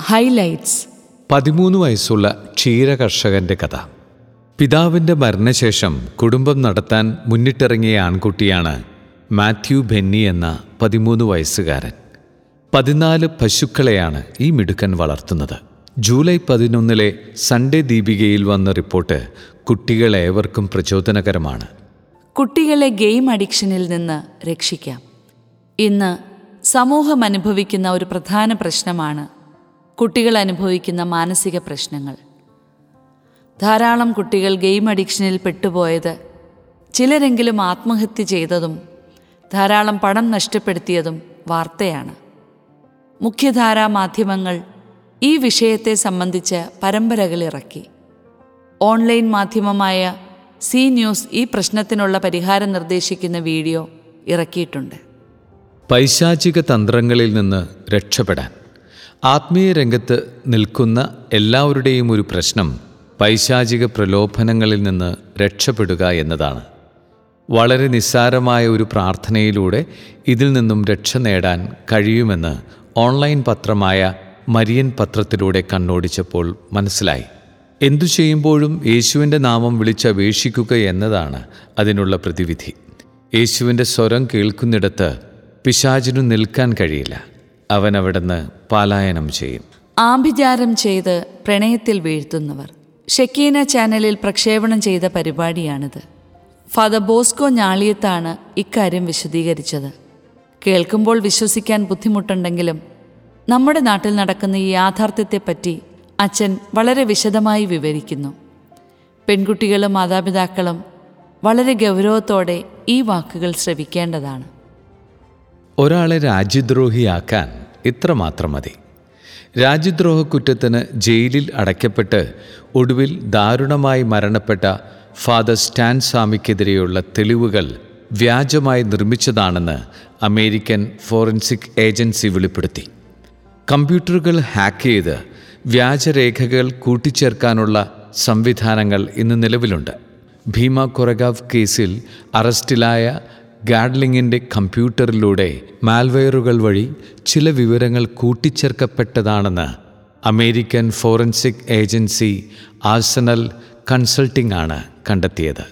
Highlights പതിമൂന്ന് വയസ്സുള്ള ക്ഷീര കർഷകന്റെ കഥ. പിതാവിന്റെ മരണശേഷം കുടുംബം നടത്താൻ മുന്നിട്ടിറങ്ങിയ ആൺകുട്ടിയാണ് മാത്യു ബെന്നി എന്ന പതിമൂന്ന് വയസ്സുകാരൻ. പതിനാല് പശുക്കളെയാണ് ഈ മിടുക്കൻ വളർത്തുന്നത്. ജൂലൈ പതിനൊന്നിലെ സൺഡേ ദീപികയിൽ വന്ന റിപ്പോർട്ട് കുട്ടികളേവർക്കും പ്രചോദനകരമാണ്. കുട്ടികളെ ഗെയിം അഡിക്ഷനിൽ നിന്ന് രക്ഷിക്കാം. ഇന്ന് സമൂഹം അനുഭവിക്കുന്ന ഒരു പ്രധാന പ്രശ്നമാണ് കുട്ടികൾ അനുഭവിക്കുന്ന മാനസിക പ്രശ്നങ്ങൾ. ധാരാളം കുട്ടികൾ ഗെയിം അഡിക്ഷനിൽ പെട്ടുപോയത് ചിലരെങ്കിലും ആത്മഹത്യ ചെയ്തതും ധാരാളം പണം നഷ്ടപ്പെടുത്തിയതും വാർത്തയാണ്. മുഖ്യധാരാ മാധ്യമങ്ങൾ ഈ വിഷയത്തെ സംബന്ധിച്ച് പരമ്പരകൾ ഇറക്കി. ഓൺലൈൻ മാധ്യമമായ സി ന്യൂസ് ഈ പ്രശ്നത്തിനുള്ള പരിഹാരം നിർദ്ദേശിക്കുന്ന വീഡിയോ ഇറക്കിയിട്ടുണ്ട്. പൈശാചിക തന്ത്രങ്ങളിൽ നിന്ന് രക്ഷപ്പെടാൻ. ആത്മീയ രംഗത്ത് നിൽക്കുന്ന എല്ലാവരുടെയും ഒരു പ്രശ്നം പൈശാചിക പ്രലോഭനങ്ങളിൽ നിന്ന് രക്ഷപ്പെടുക എന്നതാണ്. വളരെ നിസ്സാരമായ ഒരു പ്രാർത്ഥനയിലൂടെ ഇതിൽ നിന്നും രക്ഷ നേടാൻ കഴിയുമെന്ന് ഓൺലൈൻ പത്രമായ മരിയൻ പത്രത്തിലൂടെ കണ്ണോടിച്ചപ്പോൾ മനസ്സിലായി. എന്തു ചെയ്യുമ്പോഴും യേശുവിന്റെ നാമം വിളിച്ചപേക്ഷിക്കുക എന്നതാണ് അതിനുള്ള പ്രതിവിധി. യേശുവിന്റെ സ്വരം കേൾക്കുന്നിടത്ത് പിശാചിനു നിൽക്കാൻ കഴിയില്ല. അവൻ അവിടുന്ന് പാലായനം ചെയ്യും. ആഭിചാരം ചെയ്ത് പ്രണയത്തിൽ വീഴ്ത്തുന്നവർ. ഷെക്കീന ചാനലിൽ പ്രക്ഷേപണം ചെയ്ത പരിപാടിയാണിത്. ഫാദർ ബോസ്കോ ഞാളിയത്താണ് ഇക്കാര്യം വിശദീകരിച്ചത്. കേൾക്കുമ്പോൾ വിശ്വസിക്കാൻ ബുദ്ധിമുട്ടുണ്ടെങ്കിലും നമ്മുടെ നാട്ടിൽ നടക്കുന്ന ഈ യാഥാർത്ഥ്യത്തെപ്പറ്റി അച്ഛൻ വളരെ വിശദമായി വിവരിക്കുന്നു. പെൺകുട്ടികളും മാതാപിതാക്കളും വളരെ ഗൗരവത്തോടെ ഈ വാക്കുകൾ ശ്രവിക്കേണ്ടതാണ്. ഒരാളെ രാജ്യദ്രോഹിയാക്കാൻ ഇത്രമാത്രം മതി. രാജ്യദ്രോഹ കുറ്റത്തിന് ജയിലിൽ അടയ്ക്കപ്പെട്ട് ഒടുവിൽ ദാരുണമായി മരണപ്പെട്ട ഫാദർ സ്റ്റാൻ സ്വാമിക്കെതിരെയുള്ള തെളിവുകൾ വ്യാജമായി നിർമ്മിച്ചതാണെന്ന് അമേരിക്കൻ ഫോറൻസിക് ഏജൻസി വെളിപ്പെടുത്തി. കമ്പ്യൂട്ടറുകൾ ഹാക്ക് ചെയ്ത് വ്യാജരേഖകൾ കൂട്ടിച്ചേർക്കാനുള്ള സംവിധാനങ്ങൾ ഇന്ന് നിലവിലുണ്ട്. ഭീമ കൊറഗാവ് കേസിൽ അറസ്റ്റിലായ ഗാഡ്ലിങ്ങിന്റെ കമ്പ്യൂട്ടറിലൂടെ മാൽവെയറുകൾ വഴി ചില വിവരങ്ങൾ കൂട്ടിച്ചേർക്കപ്പെട്ടതാണെന്ന് American forensic agency Arsenal Consulting ആണ് കണ്ടെത്തിയത്.